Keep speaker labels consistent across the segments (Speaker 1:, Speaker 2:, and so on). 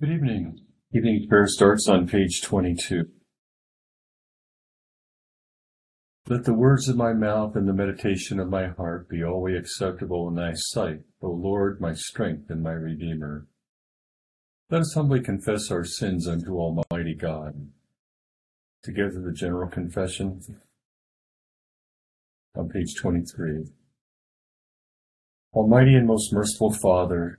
Speaker 1: Good evening. Evening prayer starts on page 22. Let the words of my mouth and the meditation of my heart be always acceptable in thy sight, O Lord, my strength and my redeemer. Let us humbly confess our sins unto Almighty God. Together the general confession on page 23. Almighty and most merciful Father,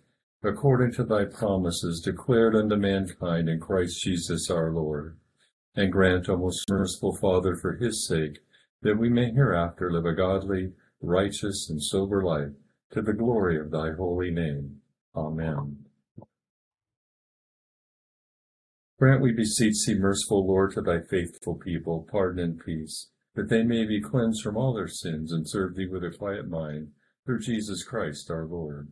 Speaker 1: according to thy promises declared unto mankind in Christ Jesus our Lord. And grant, O most merciful Father, for his sake, that we may hereafter live a godly, righteous, and sober life, to the glory of thy holy name. Amen. Grant, we beseech thee, merciful Lord, to thy faithful people, pardon and peace, that they may be cleansed from all their sins and serve thee with a quiet mind, through Jesus Christ our Lord.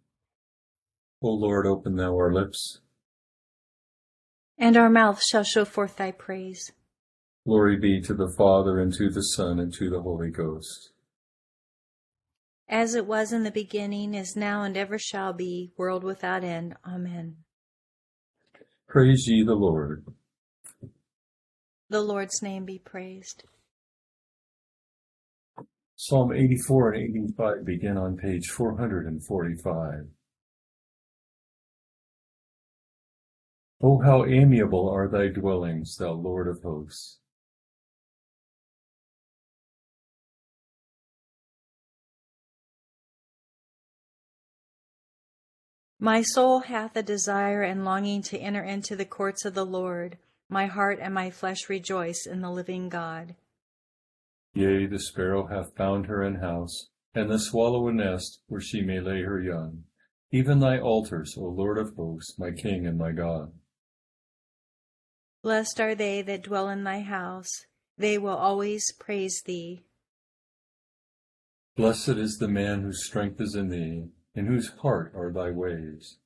Speaker 1: O Lord, open thou our lips.
Speaker 2: And our mouth shall show forth thy praise.
Speaker 1: Glory be to the Father, and to the Son, and to the Holy Ghost.
Speaker 2: As it was in the beginning, is now, and ever shall be, world without end. Amen.
Speaker 1: Praise ye the Lord.
Speaker 2: The Lord's name be praised.
Speaker 1: Psalm 84 and 85 begin on page 445. O how amiable are thy dwellings, thou Lord of hosts!
Speaker 2: My soul hath a desire and longing to enter into the courts of the Lord. My heart and my flesh rejoice in the living God.
Speaker 1: Yea, the sparrow hath found her an house, and the swallow a nest where she may lay her young. Even thy altars, O Lord of hosts, my King and my God.
Speaker 2: Blessed are they that dwell in thy house. They will always praise thee.
Speaker 1: Blessed is the man whose strength is in thee in whose heart are thy ways.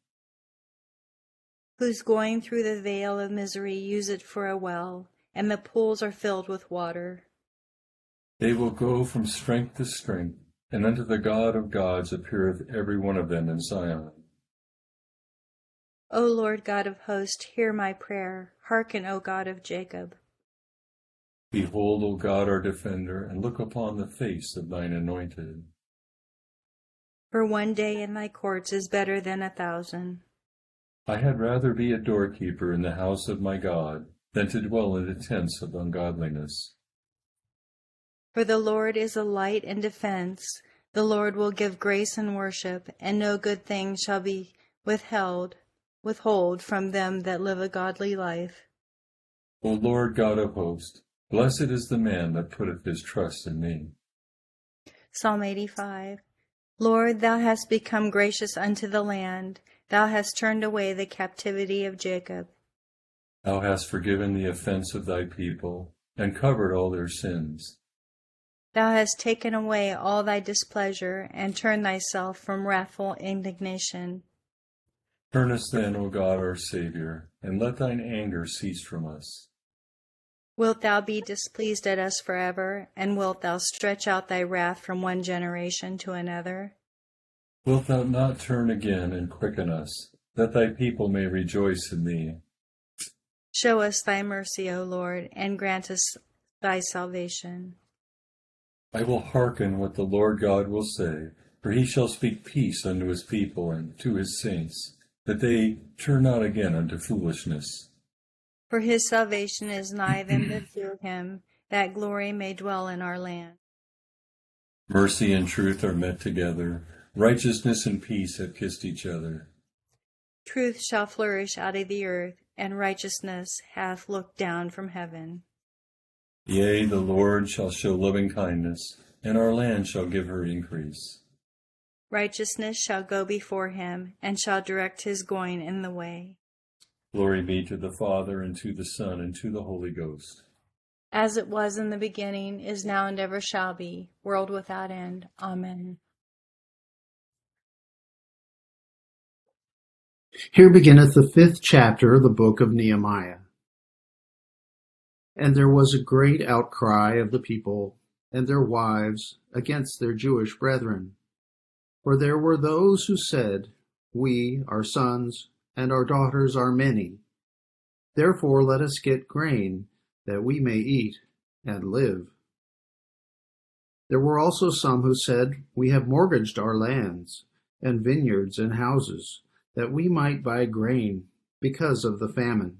Speaker 2: Whose going through the vale of misery use it for a well, and the pools are filled with water.
Speaker 1: They will go from strength to strength, and unto the God of gods appeareth every one of them in Zion.
Speaker 2: O Lord God of hosts, hear my prayer. Hearken, O God of Jacob.
Speaker 1: Behold, O God, our defender, and look upon the face of thine anointed.
Speaker 2: For one day in thy courts is better than a thousand.
Speaker 1: I had rather be a doorkeeper in the house of my God than to dwell in the tents of ungodliness.
Speaker 2: For the Lord is a light and defense. The Lord will give grace and worship, and no good thing shall be withheld, withhold from them that live a godly life.
Speaker 1: O Lord God of hosts, blessed is the man that putteth his trust in thee.
Speaker 2: Psalm 85 Lord, thou hast become gracious unto the land. Thou hast turned away the captivity of Jacob.
Speaker 1: Thou hast forgiven the offense of thy people, and covered all their sins.
Speaker 2: Thou hast taken away all thy displeasure, and turned thyself from wrathful indignation.
Speaker 1: Turn us then, O God our Saviour, and let thine anger cease from us.
Speaker 2: Wilt thou be displeased at us forever, and wilt thou stretch out thy wrath from one generation to another?
Speaker 1: Wilt thou not turn again and quicken us, that thy people may rejoice in thee?
Speaker 2: Show us thy mercy, O Lord, and grant us thy salvation.
Speaker 1: I will hearken what the Lord God will say, for he shall speak peace unto his people and to his saints, that they turn not again unto foolishness.
Speaker 2: For his salvation is nigh them that fear him, that glory may dwell in our land.
Speaker 1: Mercy and truth are met together. Righteousness and peace have kissed each other.
Speaker 2: Truth shall flourish out of the earth, and righteousness hath looked down from heaven.
Speaker 1: Yea, the Lord shall show loving kindness, and our land shall give her increase.
Speaker 2: Righteousness shall go before him, and shall direct his going in the way.
Speaker 1: Glory be to the Father, and to the Son, and to the Holy Ghost.
Speaker 2: As it was in the beginning, is now, and ever shall be, world without end. Amen.
Speaker 3: Here beginneth the fifth chapter of the book of Nehemiah. And there was a great outcry of the people and their wives against their Jewish brethren. For there were those who said, We, our sons, and our daughters are many. Therefore let us get grain, that we may eat and live. There were also some who said, We have mortgaged our lands, and vineyards and houses that we might buy grain because of the famine.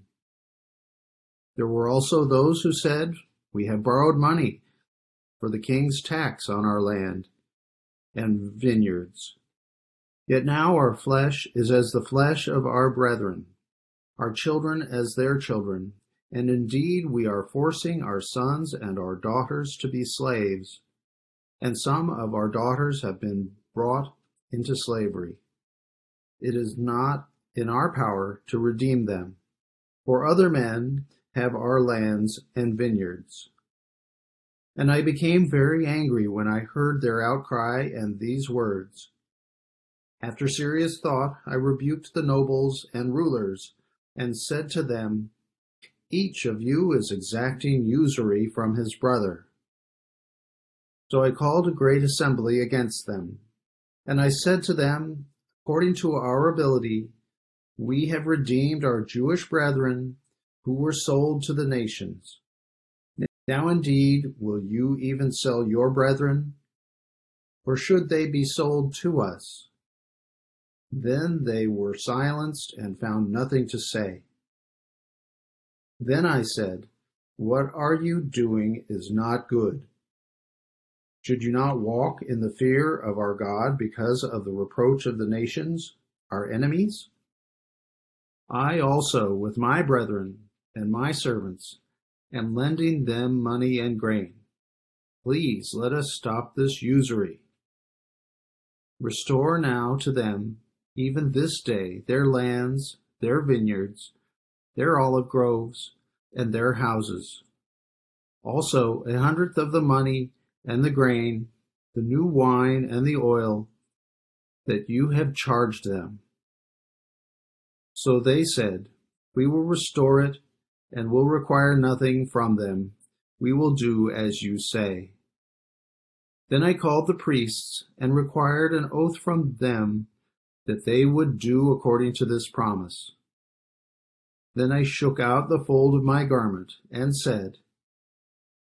Speaker 3: There were also those who said, We have borrowed money for the king's tax on our land and vineyards. Yet now our flesh is as the flesh of our brethren, our children as their children, and indeed we are forcing our sons and our daughters to be slaves, and some of our daughters have been brought into slavery it is not in our power to redeem them. For other men have our lands and vineyards. And I became very angry when I heard their outcry and these words. After serious thought, I rebuked the nobles and rulers and said to them, Each of you is exacting usury from his brother. So I called a great assembly against them, and I said to them, according to our ability, we have redeemed our Jewish brethren who were sold to the nations. Now indeed will you even sell your brethren? Or should they be sold to us? Then they were silenced and found nothing to say. Then I said, What are you doing is not good. Should you not walk in the fear of our God because of the reproach of the nations, our enemies? I also, with my brethren and my servants, am lending them money and grain. Please let us stop this usury. Restore now to them, even this day, their lands, their vineyards, their olive groves, and their houses. Also, a hundredth of the money and the grain, the new wine and the oil that you have charged them. So they said, We will restore it and will require nothing from them. We will do as you say. Then I called the priests and required an oath from them that they would do according to this promise. Then I shook out the fold of my garment and said,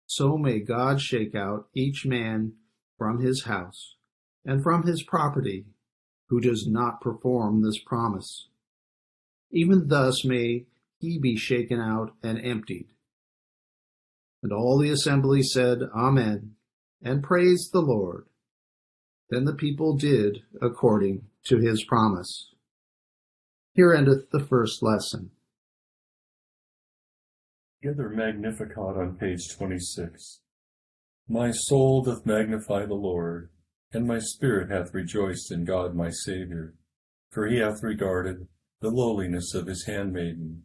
Speaker 3: so may God shake out each man from his house and from his property who does not perform this promise. Even thus may he be shaken out and emptied. And all the assembly said, Amen, and praised the Lord. Then the people did according to his promise. Here endeth the first lesson.
Speaker 1: Together Magnificat on page 26. My soul doth magnify the Lord, and my spirit hath rejoiced in God my Saviour. For he hath regarded the lowliness of his handmaiden.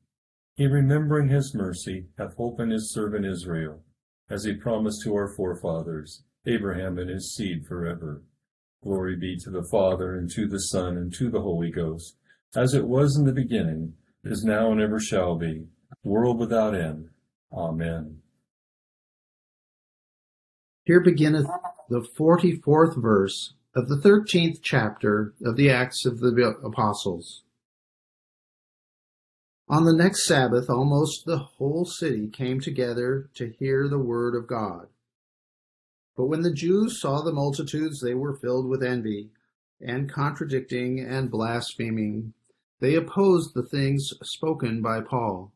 Speaker 1: He, remembering his mercy, hath holpen his servant Israel, as he promised to our forefathers, Abraham and his seed forever. Glory be to the Father, and to the Son, and to the Holy Ghost, as it was in the beginning, is now, and ever shall be, world without end. Amen.
Speaker 3: Here beginneth the forty fourth verse of the thirteenth chapter of the Acts of the Apostles. On the next Sabbath, almost the whole city came together to hear the word of God. But when the Jews saw the multitudes, they were filled with envy, and contradicting and blaspheming, they opposed the things spoken by Paul.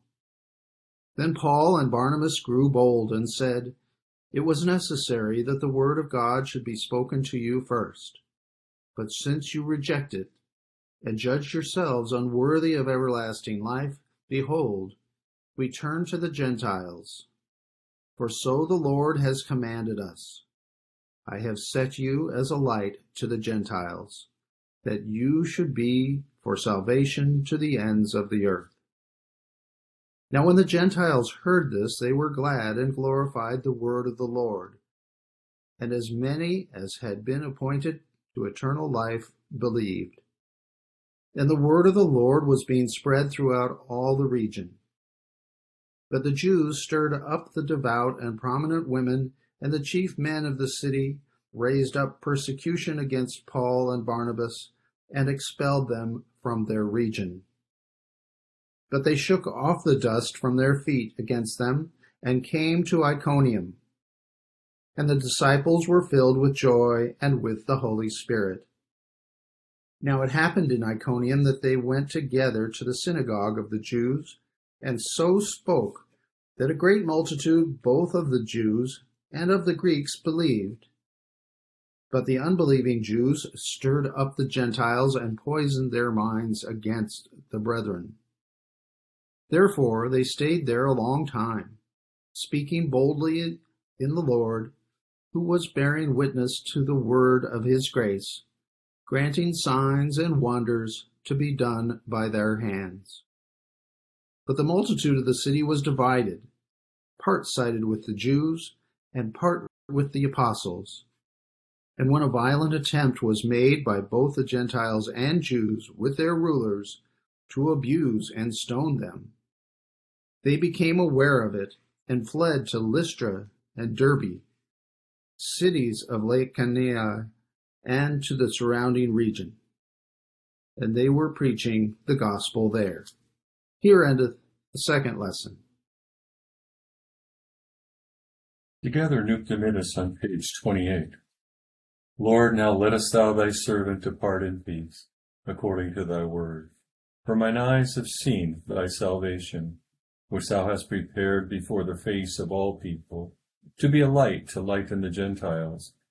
Speaker 3: Then Paul and Barnabas grew bold and said, It was necessary that the word of God should be spoken to you first. But since you reject it, and judge yourselves unworthy of everlasting life, behold, we turn to the Gentiles. For so the Lord has commanded us. I have set you as a light to the Gentiles, that you should be for salvation to the ends of the earth. Now when the Gentiles heard this, they were glad and glorified the word of the Lord. And as many as had been appointed to eternal life believed. And the word of the Lord was being spread throughout all the region. But the Jews stirred up the devout and prominent women and the chief men of the city raised up persecution against Paul and Barnabas and expelled them from their region. But they shook off the dust from their feet against them and came to Iconium. And the disciples were filled with joy and with the Holy Spirit. Now it happened in Iconium that they went together to the synagogue of the Jews and so spoke that a great multitude both of the Jews and of the Greeks believed. But the unbelieving Jews stirred up the Gentiles and poisoned their minds against the brethren. Therefore they stayed there a long time, speaking boldly in the Lord, who was bearing witness to the word of his grace, granting signs and wonders to be done by their hands. But the multitude of the city was divided, part sided with the Jews and part with the apostles. And when a violent attempt was made by both the Gentiles and Jews with their rulers to abuse and stone them, they became aware of it and fled to Lystra and Derbe, cities of Lycaonia, and to the surrounding region. And they were preaching the gospel there. Here endeth the second lesson.
Speaker 1: Together, Nunc Dimittis on page 28. Lord, now lettest thou thy servant depart in peace, according to thy word. For mine eyes have seen thy salvation, which thou hast prepared before the face of all people, to be a light to lighten the Gentiles,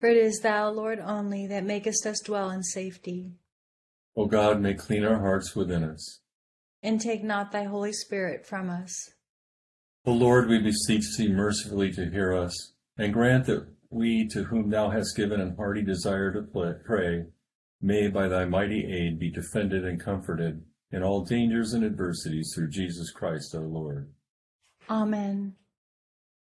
Speaker 2: For it is thou, Lord, only that makest us dwell in safety.
Speaker 1: O God, may clean our hearts within us.
Speaker 2: And take not thy Holy Spirit from us.
Speaker 1: O Lord, we beseech thee mercifully to hear us, and grant that we to whom thou hast given an hearty desire to pray, may by thy mighty aid be defended and comforted in all dangers and adversities through Jesus Christ our Lord.
Speaker 2: Amen.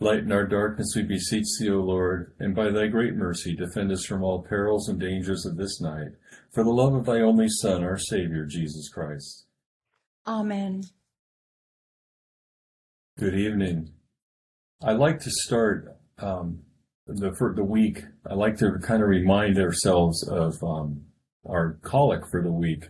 Speaker 1: Lighten our darkness, we beseech thee, O Lord, and by thy great mercy defend us from all perils and dangers of this night, for the love of thy only Son, our Savior, Jesus Christ.
Speaker 2: Amen.
Speaker 1: Good evening. I like to start um, the for the week. I like to kind of remind ourselves of um, our collect for the week,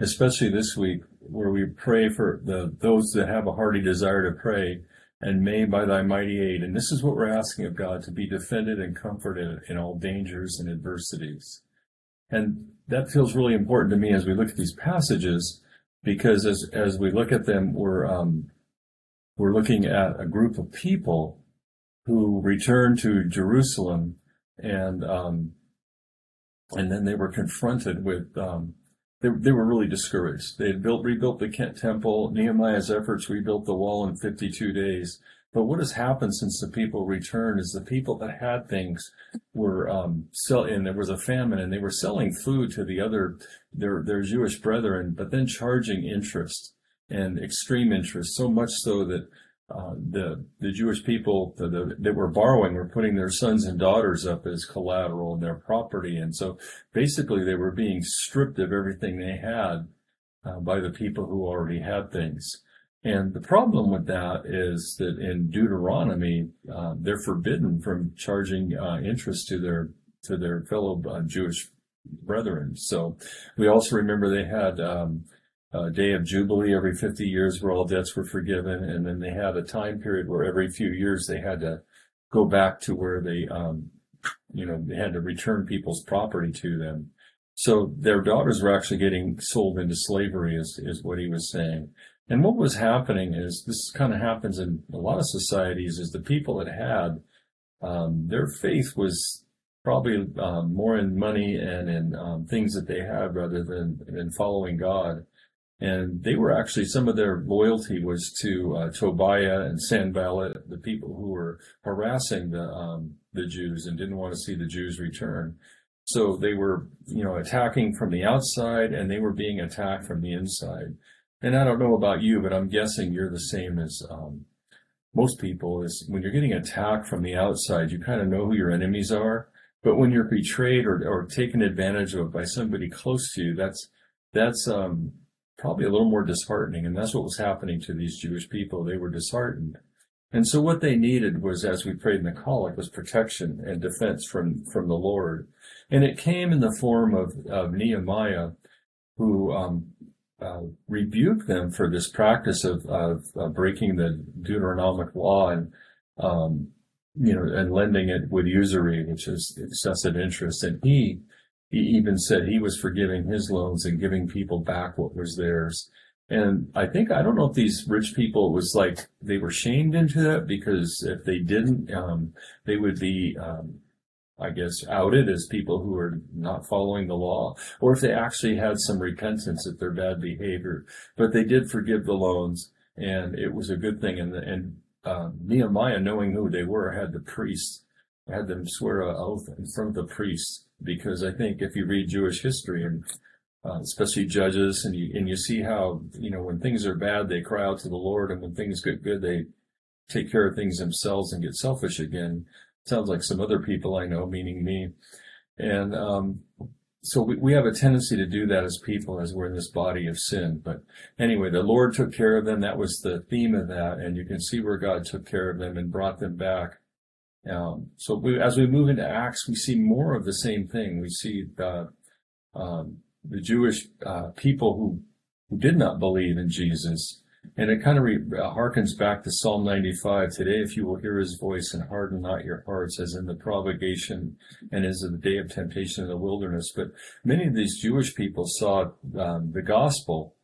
Speaker 1: especially this week, where we pray for the those that have a hearty desire to pray and may by thy mighty aid. And this is what we're asking of God to be defended and comforted in all dangers and adversities. And that feels really important to me as we look at these passages, because as as we look at them, we're um, we're looking at a group of people who returned to Jerusalem, and um, and then they were confronted with um, they, they were really discouraged. They had built, rebuilt the temple. Nehemiah's efforts rebuilt the wall in 52 days. But what has happened since the people returned is the people that had things were um, sell, and there was a famine, and they were selling food to the other their their Jewish brethren, but then charging interest and extreme interest, so much so that uh, the the Jewish people the, the, that were borrowing were putting their sons and daughters up as collateral in their property, and so basically they were being stripped of everything they had uh, by the people who already had things. And the problem with that is that in Deuteronomy uh, they're forbidden from charging uh, interest to their to their fellow uh, Jewish brethren. So we also remember they had. Um, uh, day of Jubilee every 50 years where all debts were forgiven. And then they had a time period where every few years they had to go back to where they, um, you know, they had to return people's property to them. So their daughters were actually getting sold into slavery is, is what he was saying. And what was happening is this kind of happens in a lot of societies is the people that had, um, their faith was probably um, more in money and in um, things that they had rather than in following God and they were actually some of their loyalty was to uh, Tobiah and Sanballat, the people who were harassing the um, the Jews and didn't want to see the Jews return. So they were, you know, attacking from the outside, and they were being attacked from the inside. And I don't know about you, but I'm guessing you're the same as um, most people. Is when you're getting attacked from the outside, you kind of know who your enemies are. But when you're betrayed or, or taken advantage of by somebody close to you, that's that's um, probably a little more disheartening. And that's what was happening to these Jewish people. They were disheartened. And so what they needed was, as we prayed in the collect, was protection and defense from, from the Lord. And it came in the form of, of Nehemiah, who um, uh, rebuked them for this practice of, of, of, breaking the Deuteronomic law and, um, you know, and lending it with usury, which is excessive interest. And he he even said he was forgiving his loans and giving people back what was theirs. And I think, I don't know if these rich people was like, they were shamed into that because if they didn't, um, they would be, um, I guess, outed as people who are not following the law, or if they actually had some repentance at their bad behavior. But they did forgive the loans, and it was a good thing. And, and um, Nehemiah, knowing who they were, had the priests, had them swear an oath in front of the priests because I think if you read Jewish history and uh, especially Judges, and you and you see how you know when things are bad they cry out to the Lord, and when things get good they take care of things themselves and get selfish again. Sounds like some other people I know, meaning me, and um, so we, we have a tendency to do that as people as we're in this body of sin. But anyway, the Lord took care of them. That was the theme of that, and you can see where God took care of them and brought them back um, so we, as we move into Acts, we see more of the same thing. We see the, um, the Jewish uh, people who, who did not believe in Jesus. And it kind of re- uh, harkens back to Psalm 95 today. If you will hear his voice and harden not your hearts, as in the provocation and as in the day of temptation in the wilderness. But many of these Jewish people saw um, the gospel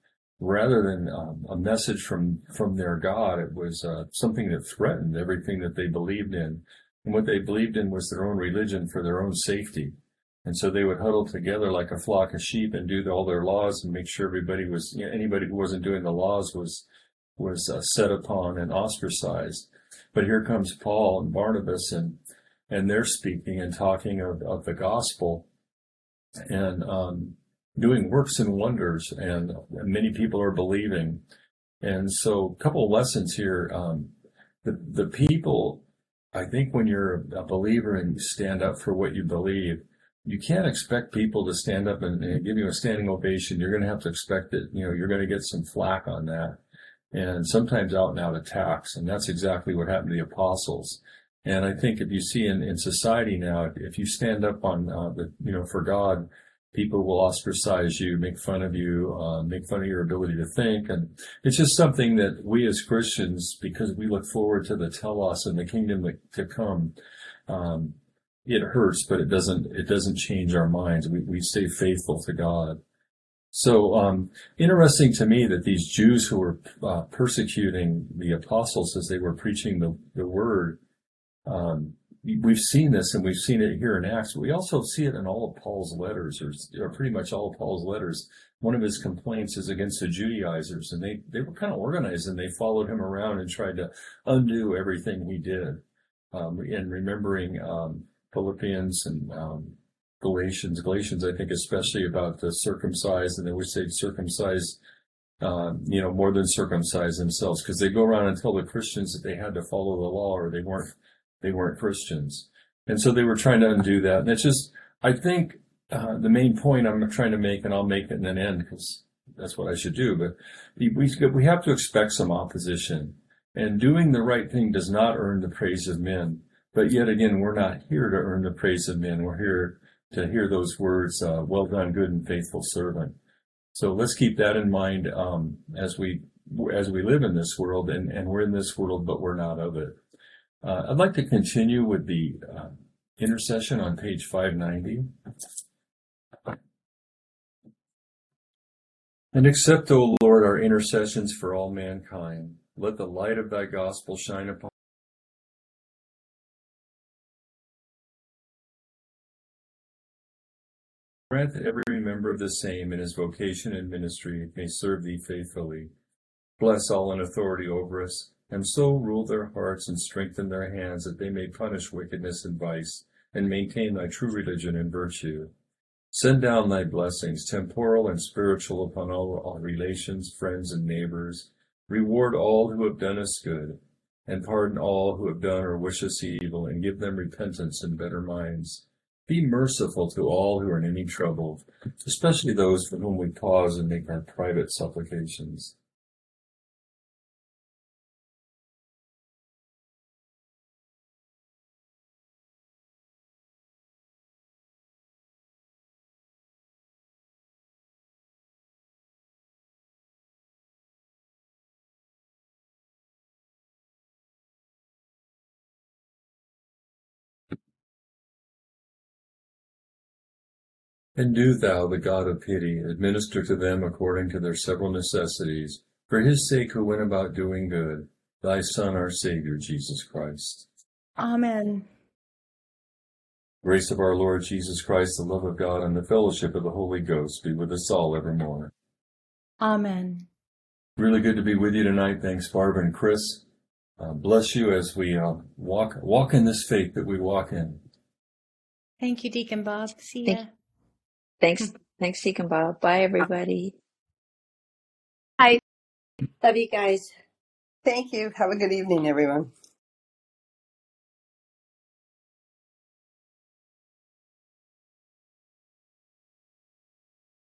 Speaker 1: rather than um, a message from from their God. It was uh, something that threatened everything that they believed in. And what they believed in was their own religion for their own safety. And so they would huddle together like a flock of sheep and do all their laws and make sure everybody was, you know, anybody who wasn't doing the laws was, was uh, set upon and ostracized. But here comes Paul and Barnabas and, and they're speaking and talking of, of the gospel and, um, doing works and wonders and many people are believing. And so a couple of lessons here. Um, the, the people, I think when you're a believer and you stand up for what you believe, you can't expect people to stand up and, and give you a standing ovation. You're going to have to expect that, you know, you're going to get some flack on that and sometimes out and out attacks. And that's exactly what happened to the apostles. And I think if you see in, in society now, if you stand up on uh, the, you know, for God, people will ostracize you, make fun of you, uh, make fun of your ability to think. And it's just something that we as Christians, because we look forward to the telos and the kingdom to come, um, it hurts, but it doesn't, it doesn't change our minds. We, we stay faithful to God. So, um, interesting to me that these Jews who were uh, persecuting the apostles as they were preaching the, the word, um, we've seen this and we've seen it here in Acts. We also see it in all of Paul's letters, or, or pretty much all of Paul's letters. One of his complaints is against the Judaizers, and they, they were kind of organized and they followed him around and tried to undo everything he did. Um, and remembering um, Philippians and um, Galatians, Galatians, I think especially about the circumcised, and they wish they'd circumcised, uh, you know, more than circumcised themselves, because they go around and tell the Christians that they had to follow the law or they weren't they weren't Christians. And so they were trying to undo that. And it's just, I think uh, the main point I'm trying to make, and I'll make it in an end because that's what I should do, but we, we have to expect some opposition. And doing the right thing does not earn the praise of men. But yet again, we're not here to earn the praise of men. We're here to hear those words, uh, well done, good and faithful servant. So let's keep that in mind um, as we as we live in this world, and, and we're in this world, but we're not of it. Uh, I'd like to continue with the uh, intercession on page 590. And accept, O Lord, our intercessions for all mankind. Let the light of thy gospel shine upon Grant that every member of the same in his vocation and ministry may serve thee faithfully. Bless all in authority over us and so rule their hearts and strengthen their hands that they may punish wickedness and vice and maintain thy true religion and virtue. Send down thy blessings, temporal and spiritual, upon all our relations, friends, and neighbors. Reward all who have done us good, and pardon all who have done or wish us evil, and give them repentance and better minds. Be merciful to all who are in any trouble, especially those for whom we pause and make our private supplications. And do thou, the God of pity, administer to them according to their several necessities, for his sake who went about doing good, thy Son, our Savior, Jesus Christ.
Speaker 2: Amen.
Speaker 1: Grace of our Lord Jesus Christ, the love of God, and the fellowship of the Holy Ghost be with us all evermore.
Speaker 2: Amen.
Speaker 1: Really good to be with you tonight. Thanks, Barb and Chris. Uh, bless you as we uh, walk walk in this faith that we walk in.
Speaker 2: Thank you, Deacon Bob. See ya.
Speaker 4: Thanks. Mm-hmm. Thanks, Deacon Bob. Bye, uh, everybody.
Speaker 5: Love you guys.
Speaker 6: Thank you. Have a good evening, everyone.